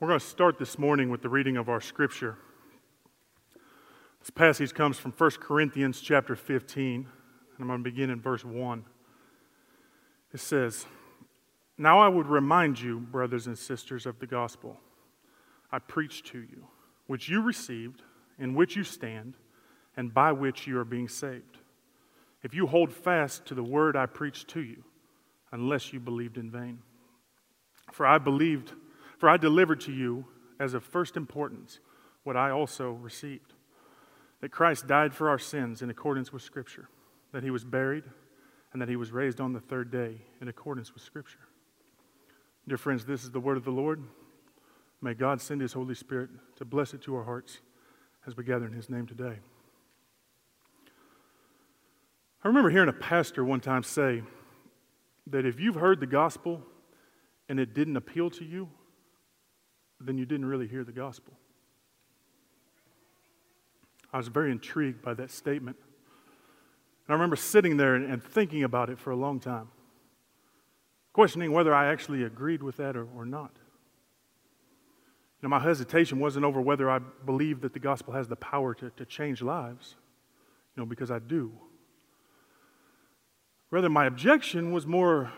We're going to start this morning with the reading of our scripture. This passage comes from 1 Corinthians chapter 15, and I'm going to begin in verse 1. It says, Now I would remind you, brothers and sisters, of the gospel I preached to you, which you received, in which you stand, and by which you are being saved. If you hold fast to the word I preached to you, unless you believed in vain. For I believed for I delivered to you as of first importance what I also received that Christ died for our sins in accordance with Scripture, that he was buried, and that he was raised on the third day in accordance with Scripture. Dear friends, this is the word of the Lord. May God send his Holy Spirit to bless it to our hearts as we gather in his name today. I remember hearing a pastor one time say that if you've heard the gospel and it didn't appeal to you, then you didn't really hear the gospel. I was very intrigued by that statement. And I remember sitting there and, and thinking about it for a long time, questioning whether I actually agreed with that or, or not. You know, my hesitation wasn't over whether I believed that the gospel has the power to, to change lives, you know, because I do. Rather, my objection was more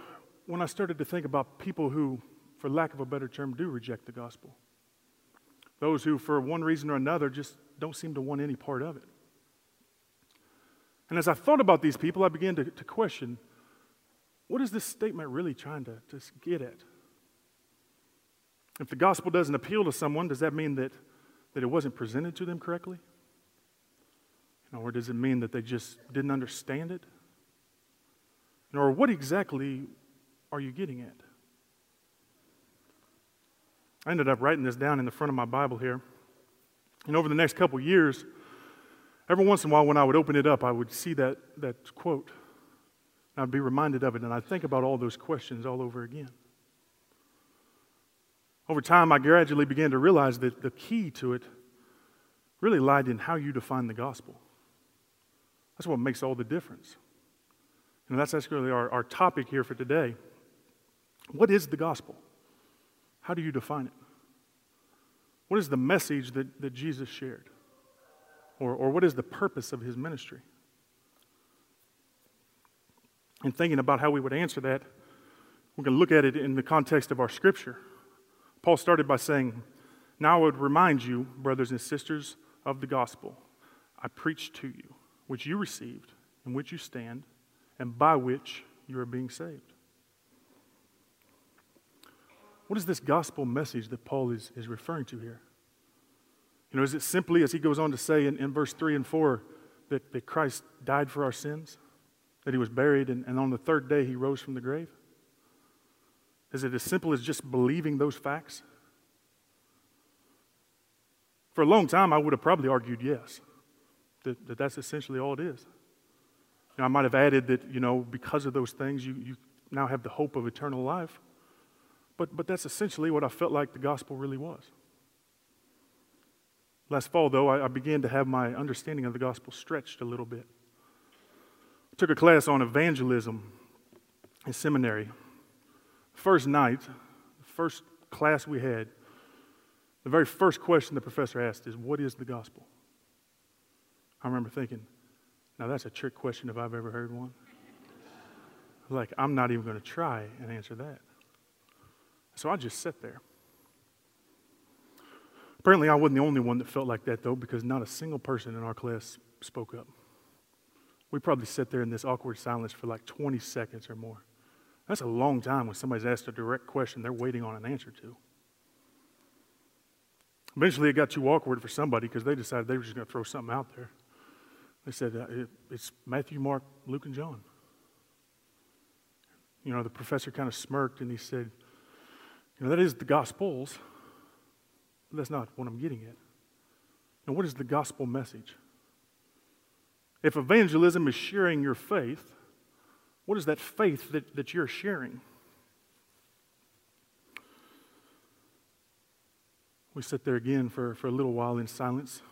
when I started to think about people who for lack of a better term, do reject the gospel. Those who, for one reason or another, just don't seem to want any part of it. And as I thought about these people, I began to, to question what is this statement really trying to, to get at? If the gospel doesn't appeal to someone, does that mean that, that it wasn't presented to them correctly? You know, or does it mean that they just didn't understand it? Or what exactly are you getting at? I ended up writing this down in the front of my Bible here. And over the next couple years, every once in a while when I would open it up, I would see that, that quote. I'd be reminded of it, and I'd think about all those questions all over again. Over time, I gradually began to realize that the key to it really lied in how you define the gospel. That's what makes all the difference. And that's actually our, our topic here for today. What is the gospel? How do you define it? What is the message that, that Jesus shared? Or, or what is the purpose of his ministry? And thinking about how we would answer that, we're going to look at it in the context of our scripture. Paul started by saying, Now I would remind you, brothers and sisters, of the gospel I preached to you, which you received, in which you stand, and by which you are being saved. What is this gospel message that Paul is, is referring to here? You know, is it simply, as he goes on to say in, in verse 3 and 4, that, that Christ died for our sins? That he was buried and, and on the third day he rose from the grave? Is it as simple as just believing those facts? For a long time, I would have probably argued yes, that, that that's essentially all it is. You know, I might have added that, you know, because of those things, you, you now have the hope of eternal life. But, but that's essentially what I felt like the gospel really was. Last fall, though, I, I began to have my understanding of the gospel stretched a little bit. I took a class on evangelism in seminary. First night, the first class we had, the very first question the professor asked is, What is the gospel? I remember thinking, Now that's a trick question if I've ever heard one. Like, I'm not even going to try and answer that. So I just sat there. Apparently, I wasn't the only one that felt like that, though, because not a single person in our class spoke up. We probably sat there in this awkward silence for like 20 seconds or more. That's a long time when somebody's asked a direct question they're waiting on an answer to. Eventually, it got too awkward for somebody because they decided they were just going to throw something out there. They said, uh, It's Matthew, Mark, Luke, and John. You know, the professor kind of smirked and he said, that is the Gospels, but that's not what I'm getting at. Now, what is the gospel message? If evangelism is sharing your faith, what is that faith that, that you're sharing? We sit there again for, for a little while in silence.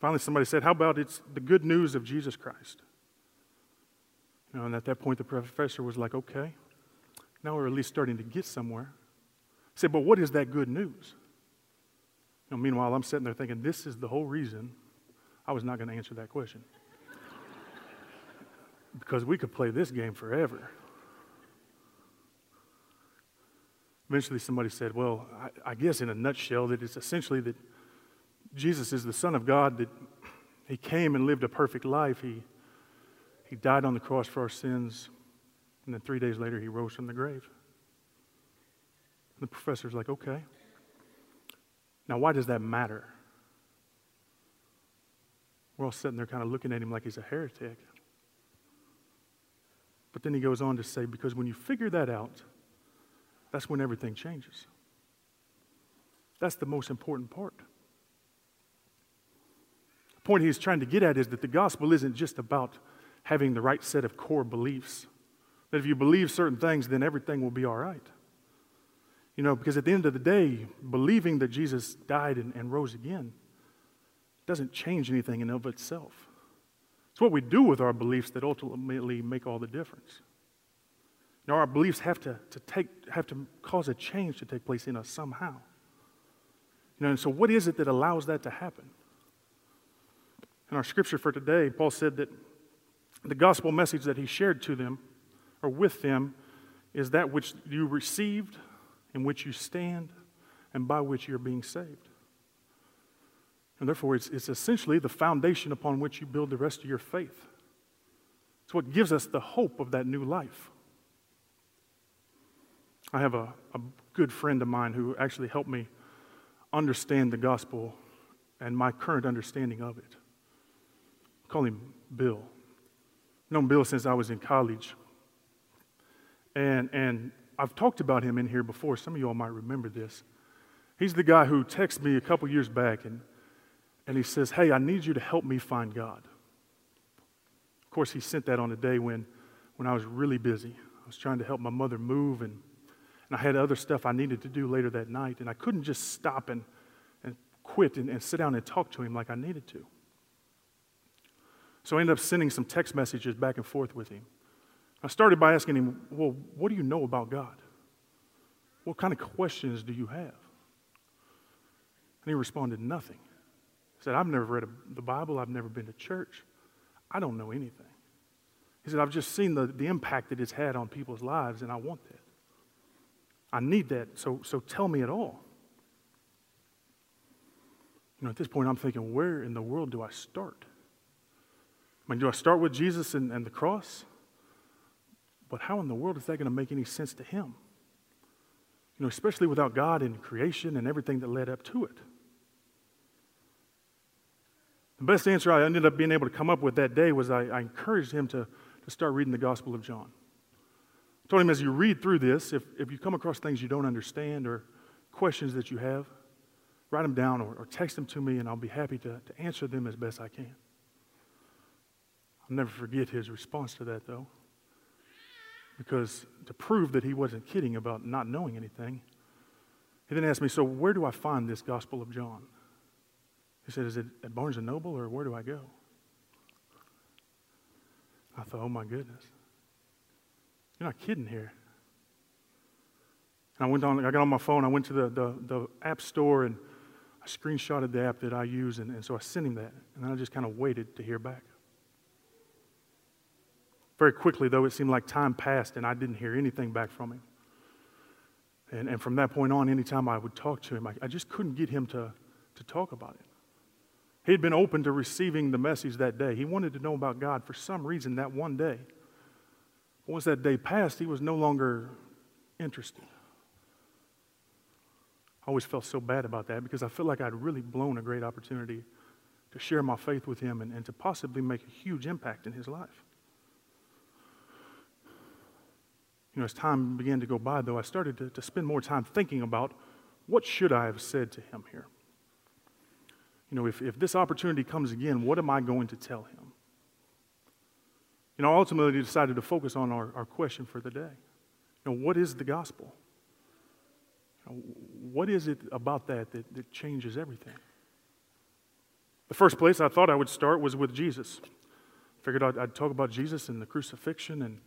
Finally, somebody said, How about it's the good news of Jesus Christ? You know, and at that point, the professor was like, Okay, now we're at least starting to get somewhere said, but what is that good news? Know, meanwhile, I'm sitting there thinking, this is the whole reason I was not going to answer that question. because we could play this game forever. Eventually, somebody said, Well, I, I, guess in a nutshell, that it's essentially that Jesus is the Son of God, that He came and lived a perfect life. He, he died on the cross for our sins, and then three days later, He rose from the grave. The professor's like, Okay. Now, why does that matter? We're all sitting there kind of looking at him like he's a heretic. But then he goes on to say, because when you figure that out, that's when everything changes. That's the most important part. The point he's trying to get at is that the gospel isn't just about having the right set of core beliefs. That if you believe certain things, then everything will be all right. You know, because at the end of the day, believing that Jesus died and, and rose again doesn't change anything in of itself. It's what we do with our beliefs that ultimately make all the difference. Now, our beliefs have to, to take, have to cause a change to take place in us somehow. You know, and so what is it that allows that to happen? In our scripture for today, Paul said that the gospel message that he shared to them or with them is that which you received, in which you stand, and by which you're being saved. And therefore, it's, it's essentially the foundation upon which you build the rest of your faith. It's what gives us the hope of that new life. I have a, a good friend of mine who actually helped me understand the gospel and my current understanding of it. I call him Bill. I've known Bill since I was in college. And, and I've talked about him in here before. Some of you all might remember this. He's the guy who texted me a couple years back and, and he says, Hey, I need you to help me find God. Of course, he sent that on a day when, when I was really busy. I was trying to help my mother move and and I had other stuff I needed to do later that night, and I couldn't just stop and, and quit and, and sit down and talk to him like I needed to. So I ended up sending some text messages back and forth with him. I started by asking him, Well, what do you know about God? What kind of questions do you have? And he responded, Nothing. He said, I've never read the Bible, I've never been to church, I don't know anything. He said, I've just seen the, the impact that it's had on people's lives, and I want that. I need that, so, so tell me it all. You know, at this point, I'm thinking, where in the world do I start? I mean, do I start with Jesus and, and the cross? But how in the world is that going to make any sense to him? You know, especially without God and creation and everything that led up to it. The best answer I ended up being able to come up with that day was I, I encouraged him to, to start reading the Gospel of John. I told him as you read through this, if, if you come across things you don't understand or questions that you have, write them down or, or text them to me, and I'll be happy to, to answer them as best I can. I'll never forget his response to that, though, because to prove that he wasn't kidding about not knowing anything, he then asked me, So, where do I find this Gospel of John? He said, Is it at Barnes and Noble, or where do I go? I thought, Oh my goodness. You're not kidding here. And I went on, I got on my phone, I went to the, the, the app store and I screenshotted the app that I use, and, and so I sent him that. And then I just kind of waited to hear back. Very quickly, though, it seemed like time passed and I didn't hear anything back from him. And, and from that point on, anytime I would talk to him, I, I just couldn't get him to, to talk about it. He had been open to receiving the message that day. He wanted to know about God for some reason that one day. Once that day passed, he was no longer interested. I always felt so bad about that because I felt like I'd really blown a great opportunity to share my faith with him and, and to possibly make a huge impact in his life. You know, as time began to go by, though, I started to, to spend more time thinking about what should I have said to him here? You know, if, if this opportunity comes again, what am I going to tell him? You know, ultimately decided to focus on our, our question for the day. You know, what is the gospel? You know, what is it about that, that that changes everything? The first place I thought I would start was with Jesus. Figured I'd, I'd talk about Jesus and the crucifixion and,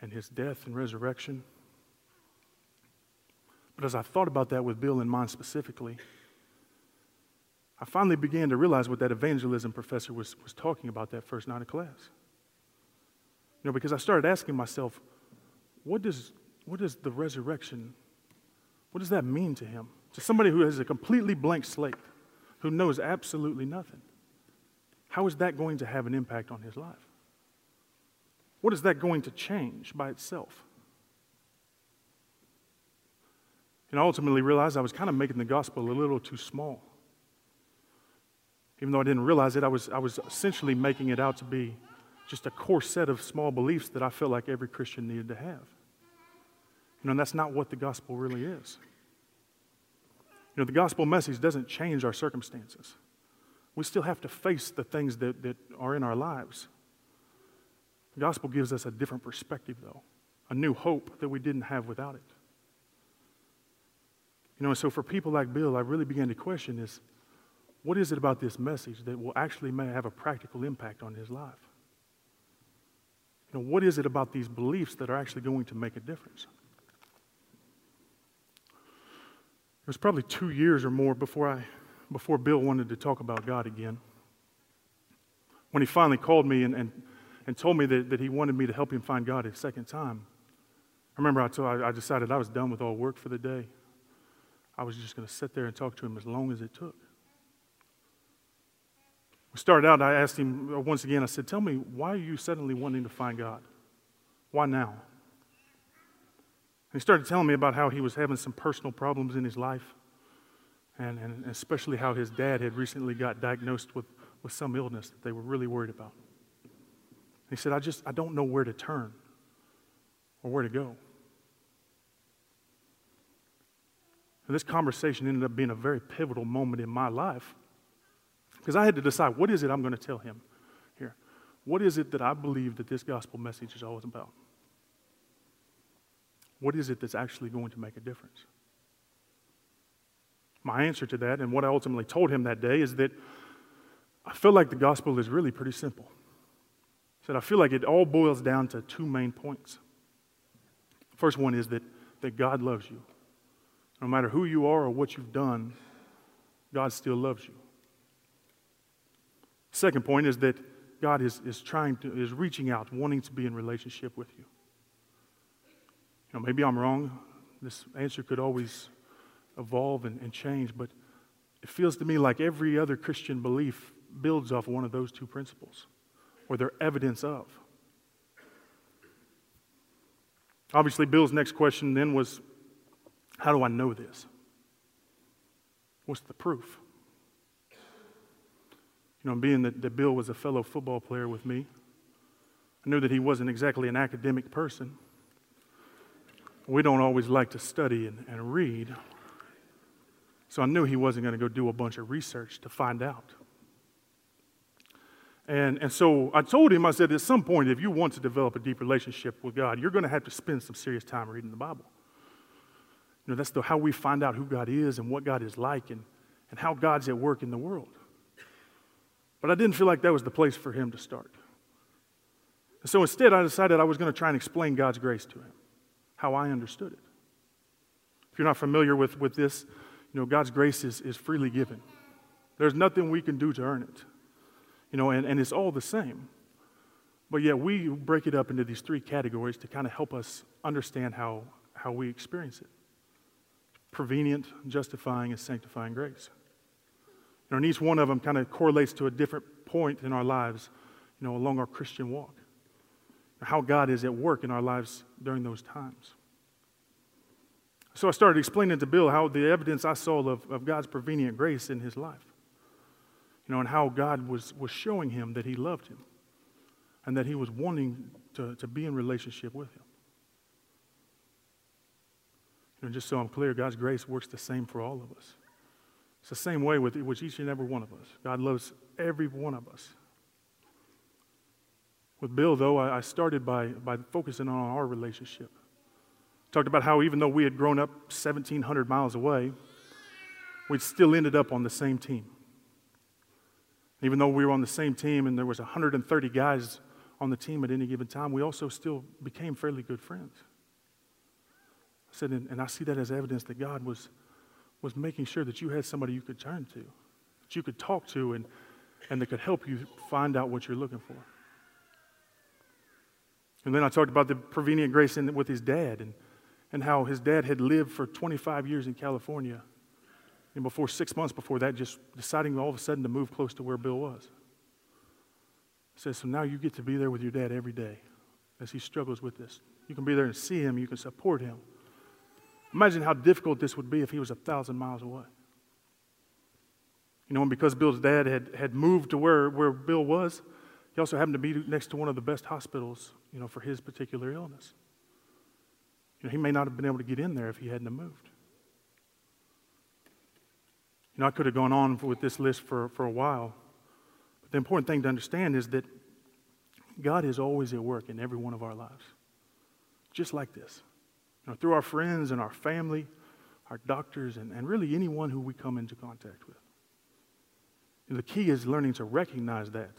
and his death and resurrection. But as I thought about that with Bill in mind specifically, I finally began to realize what that evangelism professor was, was talking about that first night of class. You know, because I started asking myself, what does, what does the resurrection, what does that mean to him? To somebody who has a completely blank slate, who knows absolutely nothing. How is that going to have an impact on his life? What is that going to change by itself? And I ultimately realized I was kind of making the gospel a little too small. Even though I didn't realize it, I was, I was essentially making it out to be just a core set of small beliefs that I felt like every Christian needed to have. You know, and that's not what the gospel really is. You know, the gospel message doesn't change our circumstances. We still have to face the things that, that are in our lives. The gospel gives us a different perspective, though, a new hope that we didn't have without it. You know, and so for people like Bill, I really began to question is what is it about this message that will actually have a practical impact on his life? You know, what is it about these beliefs that are actually going to make a difference? It was probably two years or more before, I, before Bill wanted to talk about God again. When he finally called me and, and, and told me that, that he wanted me to help him find God a second time, I remember I, told, I, I decided I was done with all work for the day. I was just going to sit there and talk to him as long as it took. We started out, I asked him uh, once again, I said, Tell me, why are you suddenly wanting to find God? Why now? he started telling me about how he was having some personal problems in his life, and, and especially how his dad had recently got diagnosed with, with some illness that they were really worried about. He said, I just, I don't know where to turn or where to go. And this conversation ended up being a very pivotal moment in my life because I had to decide what is it I'm going to tell him here? What is it that I believe that this gospel message is always about? What is it that's actually going to make a difference? My answer to that, and what I ultimately told him that day, is that I feel like the gospel is really pretty simple. Said, I feel like it all boils down to two main points. First one is that, that God loves you. No matter who you are or what you've done, God still loves you. Second point is that God is, is trying to, is reaching out, wanting to be in relationship with you. You know, maybe I'm wrong. This answer could always evolve and, and change, but it feels to me like every other Christian belief builds off one of those two principles, or they're evidence of. Obviously, Bill's next question then was how do I know this? What's the proof? You know, being that, that Bill was a fellow football player with me, I knew that he wasn't exactly an academic person we don't always like to study and, and read. So I knew he wasn't going to go do a bunch of research to find out. And, and so I told him, I said, at some point, if you want to develop a deep relationship with God, you're going to have to spend some serious time reading the Bible. You know, that's the, how we find out who God is and what God is like and, and how God's at work in the world. But I didn't feel like that was the place for him to start. And so instead, I decided I was going to try and explain God's grace to him how I understood it. If you're not familiar with, with this, you know, God's grace is, is freely given. There's nothing we can do to earn it. You know, and, and it's all the same. But yet we break it up into these three categories to kind of help us understand how, how we experience it. Prevenient, justifying, and sanctifying grace. You know, and each one of them kind of correlates to a different point in our lives, you know, along our Christian walk how God is at work in our lives during those times. So I started explaining to Bill how the evidence I saw of, of God's prevenient grace in his life, you know, and how God was, was showing him that he loved him and that he was wanting to, to be in relationship with him. You know, just so I'm clear, God's grace works the same for all of us. It's the same way with, with each and every one of us. God loves every one of us. With Bill, though, I started by, by focusing on our relationship. Talked about how even though we had grown up 1,700 miles away, we still ended up on the same team. Even though we were on the same team and there was 130 guys on the team at any given time, we also still became fairly good friends. I said, and, I see that as evidence that God was, was making sure that you had somebody you could turn to that you could talk to and, and that could help you find out what you're looking for. And then I talked about the prevenient grace in, with his dad and, and how his dad had lived for 25 years in California. And before six months before that, just deciding all of a sudden to move close to where Bill was. He says, so now you get to be there with your dad every day as he struggles with this. You can be there and see him, you can support him. Imagine how difficult this would be if he was a thousand miles away. You know, and because Bill's dad had, had moved to where, where Bill was, he also happened to be next to one of the best hospitals, you know, for his particular illness. You know, he may not have been able to get in there if he hadn't moved. You know, I could have gone on with this list for, for a while. But the important thing to understand is that God is always at work in every one of our lives, just like this. You know, through our friends and our family, our doctors, and, and really anyone who we come into contact with. The key is learning to recognize that.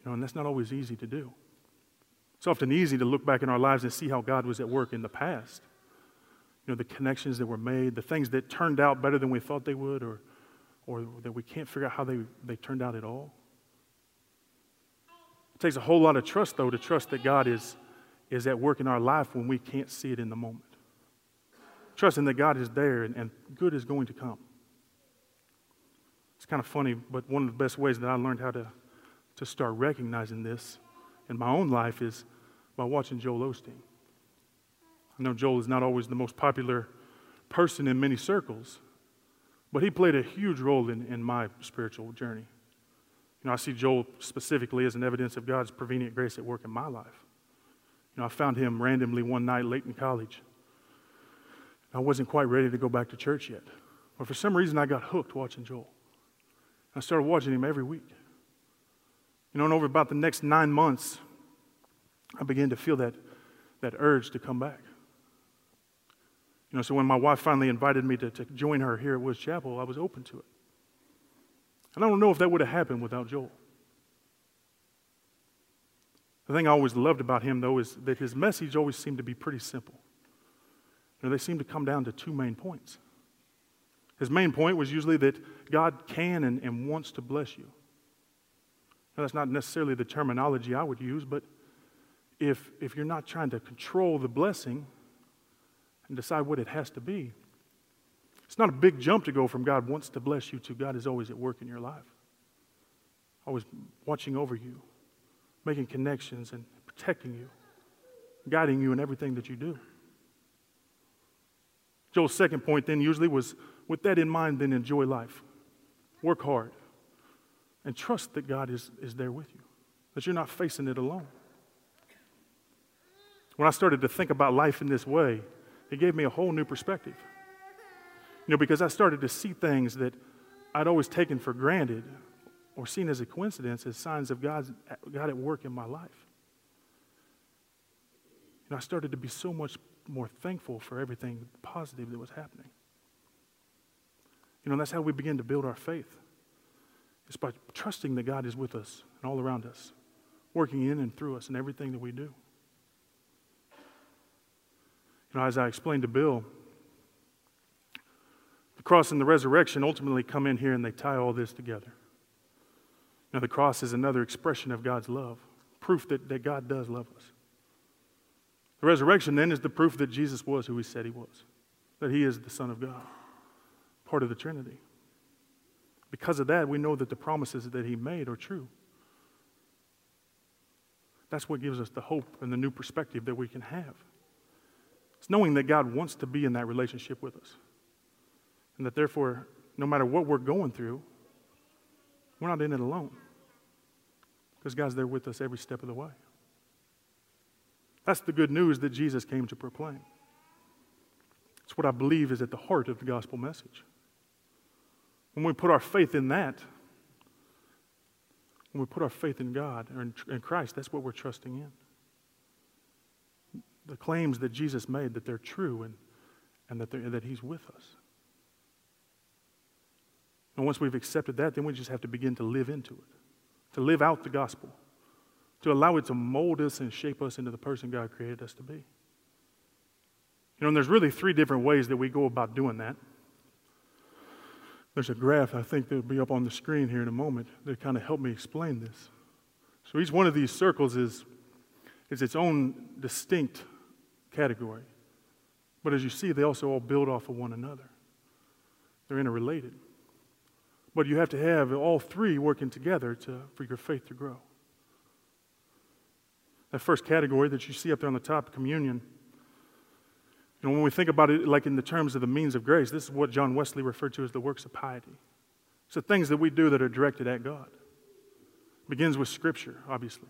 You know, and that's not always easy to do. It's often easy to look back in our lives and see how God was at work in the past. You know, the connections that were made, the things that turned out better than we thought they would, or, or that we can't figure out how they, they turned out at all. It takes a whole lot of trust, though, to trust that God is, is at work in our life when we can't see it in the moment. Trusting that God is there and, and good is going to come. It's kind of funny, but one of the best ways that I learned how to, to start recognizing this in my own life is by watching Joel Osteen. I know Joel is not always the most popular person in many circles, but he played a huge role in, in my spiritual journey. You know, I see Joel specifically as an evidence of God's prevenient grace at work in my life. You know, I found him randomly one night late in college. I wasn't quite ready to go back to church yet. But for some reason, I got hooked watching Joel. I started watching him every week. You know, and over about the next nine months, I began to feel that, that urge to come back. You know, so when my wife finally invited me to, to join her here at Woods Chapel, I was open to it. And I don't know if that would have happened without Joel. The thing I always loved about him, though, is that his message always seemed to be pretty simple. You know, they seemed to come down to two main points. His main point was usually that God can and, and wants to bless you. Now, that's not necessarily the terminology I would use, but if, if you're not trying to control the blessing and decide what it has to be, it's not a big jump to go from God wants to bless you to God is always at work in your life, always watching over you, making connections and protecting you, guiding you in everything that you do. Joel's second point then usually was with that in mind, then enjoy life. Work hard. And trust that God is, is there with you, that you're not facing it alone. When I started to think about life in this way, it gave me a whole new perspective. You know, because I started to see things that I'd always taken for granted or seen as a coincidence as signs of God's, God at work in my life. You know, I started to be so much more thankful for everything positive that was happening. You know, that's how we begin to build our faith. It's by trusting that God is with us and all around us, working in and through us in everything that we do. You know, as I explained to Bill, the cross and the resurrection ultimately come in here and they tie all this together. Now, the cross is another expression of God's love, proof that, that God does love us. The resurrection then is the proof that Jesus was who he said he was, that he is the Son of God part of the Trinity. Because of that, we know that the promises that he made are true. That's what gives us the hope and the new perspective that we can have. It's knowing that God wants to be in that relationship with us. And that therefore, no matter what we're going through, we're not in it alone. Because God's there with us every step of the way. That's the good news that Jesus came to proclaim. It's what I believe is at the heart of the gospel message. When we put our faith in that, when we put our faith in God or in, Christ, that's what we're trusting in. The claims that Jesus made that they're true and, and that, that He's with us. And once we've accepted that, then we just have to begin to live into it, to live out the gospel, to allow it to mold us and shape us into the person God created us to be. You know, and there's really three different ways that we go about doing that. There's a graph I think that'll be up on the screen here in a moment that kind of help me explain this. So each one of these circles is, is its own distinct category. But as you see, they also all build off of one another. They're interrelated. But you have to have all three working together to, for your faith to grow. That first category that you see up there on the top, communion, you know, when we think about it like in the terms of the means of grace, this is what John Wesley referred to as the works of piety. It's the things that we do that are directed at God. It begins with Scripture, obviously.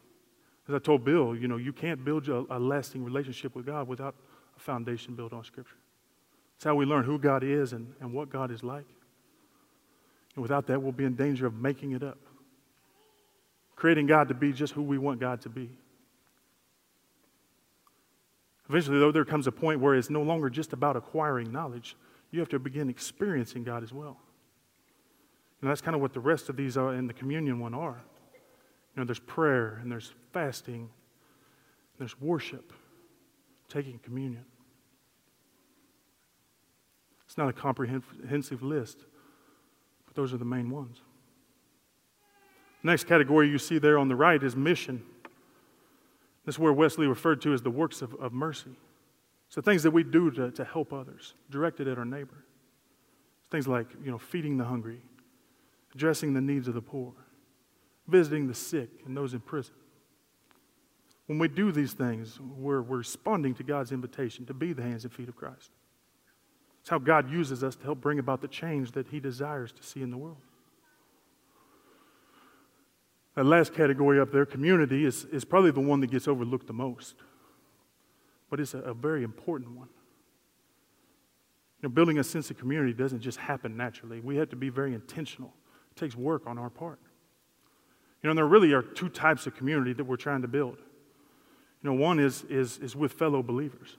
As I told Bill, you know, you can't build a, a lasting relationship with God without a foundation built on Scripture. It's how we learn who God is and, and what God is like. And without that, we'll be in danger of making it up, creating God to be just who we want God to be. Eventually, though, there comes a point where it's no longer just about acquiring knowledge. You have to begin experiencing God as well. And that's kind of what the rest of these uh, are in the communion one are. You know, there's prayer and there's fasting, and there's worship, taking communion. It's not a comprehensive list, but those are the main ones. Next category you see there on the right is mission. This is where Wesley referred to as the works of, of mercy. So things that we do to, to help others, directed at our neighbor. Things like, you know, feeding the hungry, addressing the needs of the poor, visiting the sick and those in prison. When we do these things, we're, we're responding to God's invitation to be the hands and feet of Christ. It's how God uses us to help bring about the change that He desires to see in the world. That last category up there, community, is, is probably the one that gets overlooked the most. But it's a, a very important one. You know, building a sense of community doesn't just happen naturally. We have to be very intentional. It takes work on our part. You know, there really are two types of community that we're trying to build. You know, one is, is, is with fellow believers.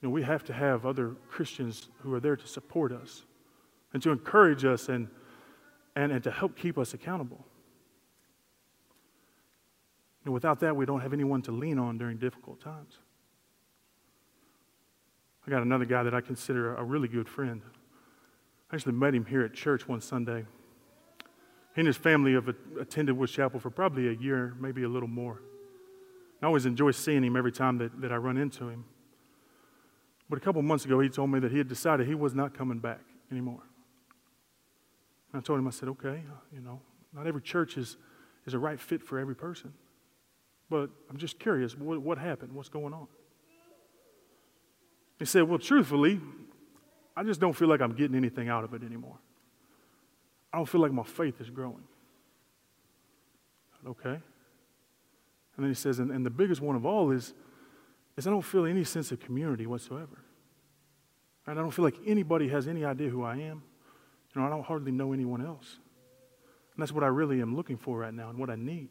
You know, we have to have other Christians who are there to support us and to encourage us and, and, and to help keep us accountable. And without that, we don't have anyone to lean on during difficult times. I got another guy that I consider a really good friend. I actually met him here at church one Sunday. He and his family have attended Woods Chapel for probably a year, maybe a little more. I always enjoy seeing him every time that, that I run into him. But a couple months ago, he told me that he had decided he was not coming back anymore. And I told him, I said, okay, you know, not every church is, is a right fit for every person. But I'm just curious, what, what happened? What's going on? He said, Well, truthfully, I just don't feel like I'm getting anything out of it anymore. I don't feel like my faith is growing. Okay. And then he says, and, and the biggest one of all is, is I don't feel any sense of community whatsoever. And I don't feel like anybody has any idea who I am. You know, I don't hardly know anyone else. And that's what I really am looking for right now and what I need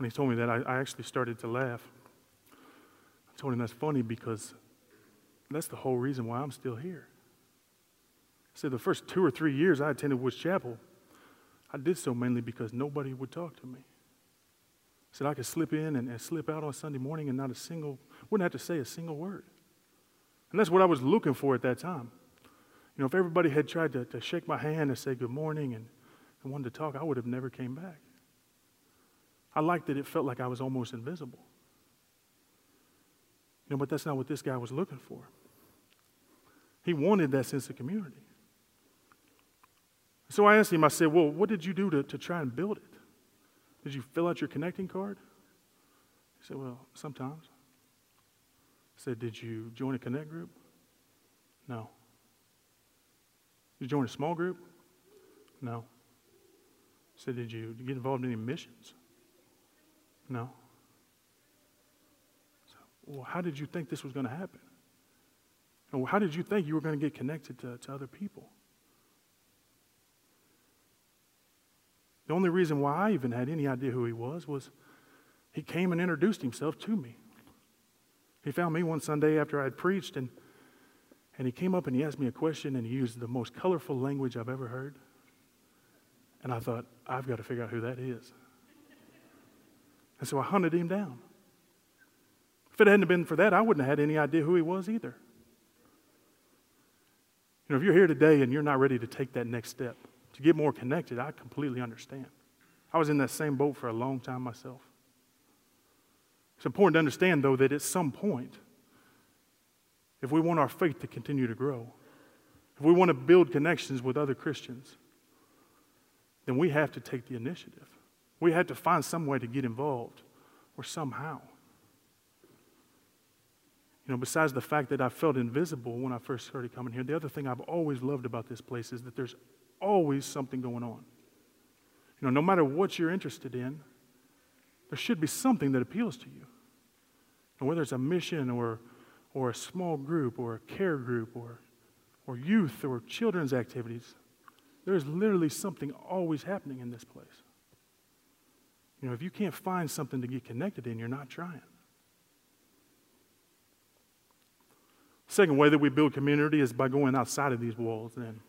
when he told me that, I, I actually started to laugh. I told him that's funny because that's the whole reason why I'm still here. Said the first two or three years I attended Woods Chapel, I did so mainly because nobody would talk to me. I said I could slip in and, and slip out on Sunday morning and not a single, wouldn't have to say a single word. And that's what I was looking for at that time. You know, if everybody had tried to, to shake my hand and say good morning and, and wanted to talk, I would have never came back. I liked that it felt like I was almost invisible. You know, but that's not what this guy was looking for. He wanted that sense of community. So I asked him, I said, Well, what did you do to, to try and build it? Did you fill out your connecting card? He said, Well, sometimes. I said, Did you join a connect group? No. Did you join a small group? No. I said, Did you get involved in any missions? No. So, well, how did you think this was going to happen? And how did you think you were going to get connected to, to other people? The only reason why I even had any idea who he was was he came and introduced himself to me. He found me one Sunday after I had preached, and, and he came up and he asked me a question, and he used the most colorful language I've ever heard. And I thought, I've got to figure out who that is. And so I hunted him down. If it hadn't been for that, I wouldn't have had any idea who he was either. You know, if you're here today and you're not ready to take that next step, to get more connected, I completely understand. I was in that same boat for a long time myself. It's important to understand, though, that at some point, if we want our faith to continue to grow, if we want to build connections with other Christians, then we have to take the initiative. We have to find some way to get involved or somehow. You know, besides the fact that I felt invisible when I first started coming here, the other thing I've always loved about this place is that there's always something going on. You know, no matter what you're interested in, there should be something that appeals to you. And whether it's a mission or, or a small group or a care group or, or youth or children's activities, there's literally something always happening in this place. You know, if you can't find something to get connected in, you're not trying. Second way that we build community is by going outside of these walls then.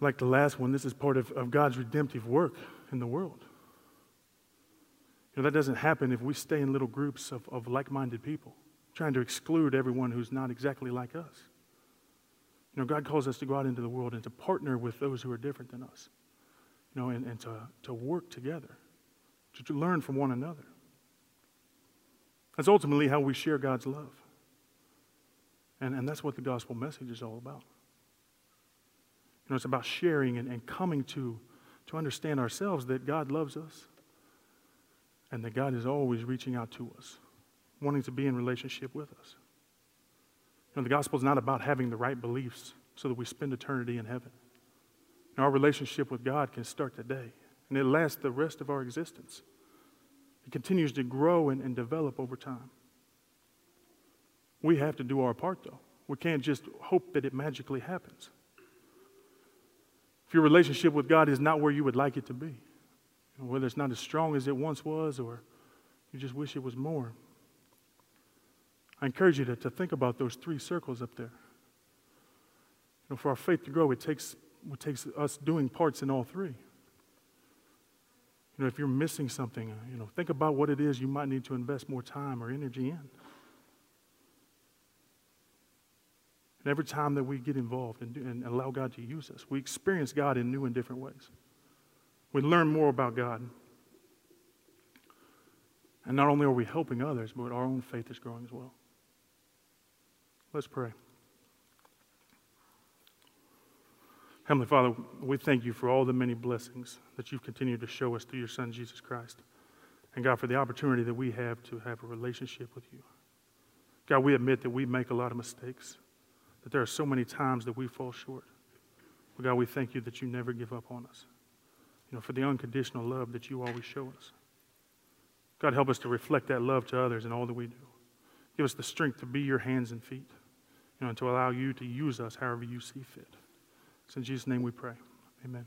Like the last one, this is part of, of God's redemptive work in the world. You know, that doesn't happen if we stay in little groups of, of like minded people, trying to exclude everyone who's not exactly like us. You know, God calls us to go out into the world and to partner with those who are different than us, you know, and, and to, to work together, to, to learn from one another. That's ultimately how we share God's love. And, and that's what the gospel message is all about know, it's about sharing and, and coming to, to understand ourselves that God loves us and that God is always reaching out to us, wanting to be in relationship with us. You know, the gospel is not about having the right beliefs so that we spend eternity in heaven. Our relationship with God can start today, and it lasts the rest of our existence. It continues to grow and, and develop over time. We have to do our part, though. We can't just hope that it magically happens. If your relationship with God is not where you would like it to be, whether it's not as strong as it once was or you just wish it was more, I encourage you to, to think about those three circles up there. You know, for our faith to grow, it takes, it takes us doing parts in all three. You know, if you're missing something, uh, you know, think about what it is you might need to invest more time or energy in. Every time that we get involved and, and allow God to use us, we experience God in new and different ways. We learn more about God. And not only are we helping others, but our own faith is growing as well. Let's pray. Heavenly Father, we thank you for all the many blessings that you've continued to show us through your Son, Jesus Christ. And God, for the opportunity that we have to have a relationship with you. God, we admit that we make a lot of mistakes that there are so many times that we fall short. But God, we thank you that you never give up on us. You know, for the unconditional love that you always show us. God, help us to reflect that love to others in all that we do. Give us the strength to be your hands and feet, you know, and to allow you to use us however you see fit. It's in Jesus' name we pray. Amen.